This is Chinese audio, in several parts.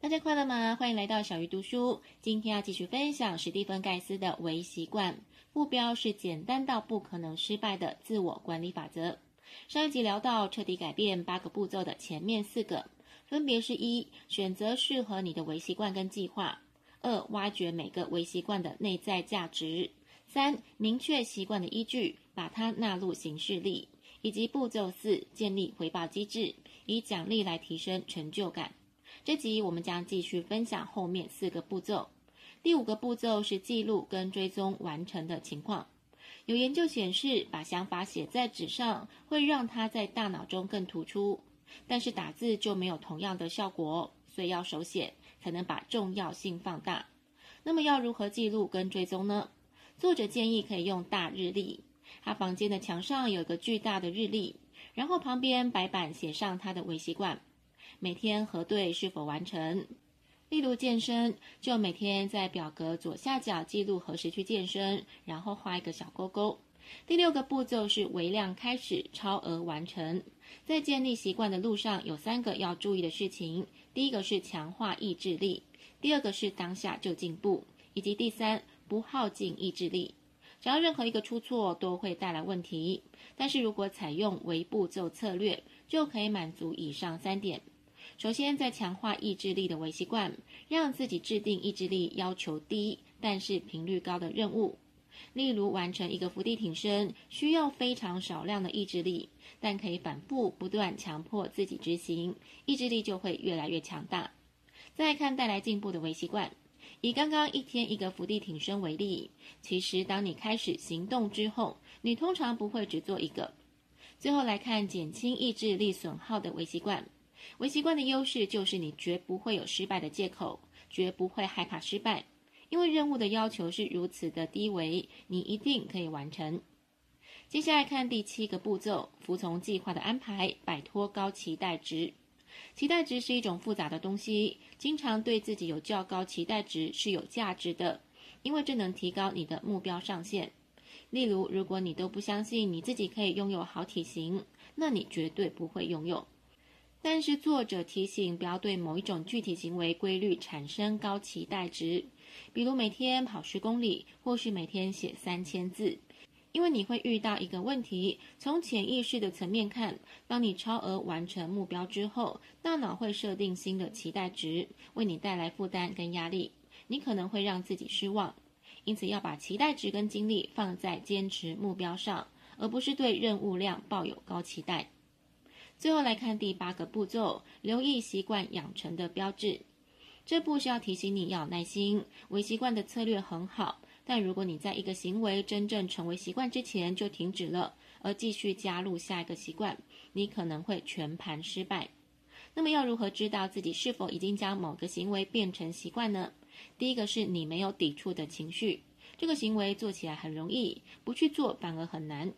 大家快乐吗？欢迎来到小鱼读书。今天要继续分享史蒂芬·盖斯的《微习惯》，目标是简单到不可能失败的自我管理法则。上一集聊到彻底改变八个步骤的前面四个，分别是：一、选择适合你的微习惯跟计划；二、挖掘每个微习惯的内在价值；三、明确习惯的依据，把它纳入行事历；以及步骤四，建立回报机制，以奖励来提升成就感。这集我们将继续分享后面四个步骤。第五个步骤是记录跟追踪完成的情况。有研究显示，把想法写在纸上会让它在大脑中更突出，但是打字就没有同样的效果，所以要手写才能把重要性放大。那么要如何记录跟追踪呢？作者建议可以用大日历，他房间的墙上有个巨大的日历，然后旁边白板写上他的微习惯。每天核对是否完成，例如健身，就每天在表格左下角记录何时去健身，然后画一个小勾勾。第六个步骤是微量开始，超额完成。在建立习惯的路上，有三个要注意的事情：第一个是强化意志力，第二个是当下就进步，以及第三，不耗尽意志力。只要任何一个出错，都会带来问题。但是如果采用微步骤策略，就可以满足以上三点。首先，在强化意志力的微习惯，让自己制定意志力要求低但是频率高的任务。例如，完成一个伏地挺身需要非常少量的意志力，但可以反复不断强迫自己执行，意志力就会越来越强大。再看带来进步的微习惯，以刚刚一天一个伏地挺身为例，其实当你开始行动之后，你通常不会只做一个。最后来看减轻意志力损耗的微习惯。微习惯的优势就是你绝不会有失败的借口，绝不会害怕失败，因为任务的要求是如此的低微，你一定可以完成。接下来看第七个步骤：服从计划的安排，摆脱高期待值。期待值是一种复杂的东西，经常对自己有较高期待值是有价值的，因为这能提高你的目标上限。例如，如果你都不相信你自己可以拥有好体型，那你绝对不会拥有。但是作者提醒，不要对某一种具体行为规律产生高期待值，比如每天跑十公里，或是每天写三千字，因为你会遇到一个问题：从潜意识的层面看，当你超额完成目标之后，大脑会设定新的期待值，为你带来负担跟压力，你可能会让自己失望。因此，要把期待值跟精力放在坚持目标上，而不是对任务量抱有高期待。最后来看第八个步骤，留意习惯养成的标志。这步是要提醒你要耐心。微习惯的策略很好，但如果你在一个行为真正成为习惯之前就停止了，而继续加入下一个习惯，你可能会全盘失败。那么要如何知道自己是否已经将某个行为变成习惯呢？第一个是你没有抵触的情绪，这个行为做起来很容易，不去做反而很难。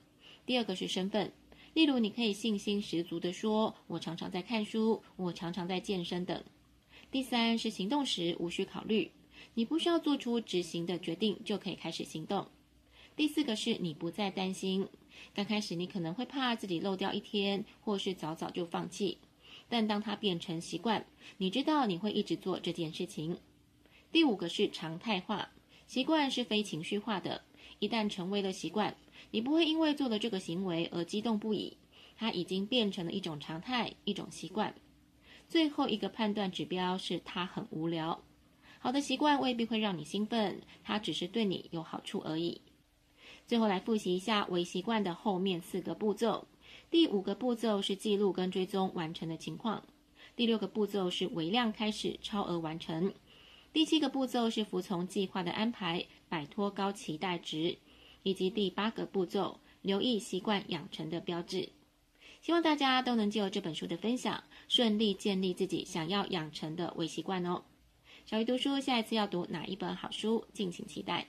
第二个是身份。例如，你可以信心十足地说：“我常常在看书，我常常在健身等。”第三是行动时无需考虑，你不需要做出执行的决定就可以开始行动。第四个是你不再担心，刚开始你可能会怕自己漏掉一天，或是早早就放弃，但当它变成习惯，你知道你会一直做这件事情。第五个是常态化，习惯是非情绪化的，一旦成为了习惯。你不会因为做了这个行为而激动不已，它已经变成了一种常态，一种习惯。最后一个判断指标是它很无聊。好的习惯未必会让你兴奋，它只是对你有好处而已。最后来复习一下微习惯的后面四个步骤：第五个步骤是记录跟追踪完成的情况；第六个步骤是微量开始，超额完成；第七个步骤是服从计划的安排，摆脱高期待值。以及第八个步骤，留意习惯养成的标志。希望大家都能借由这本书的分享，顺利建立自己想要养成的微习惯哦。小鱼读书，下一次要读哪一本好书，敬请期待。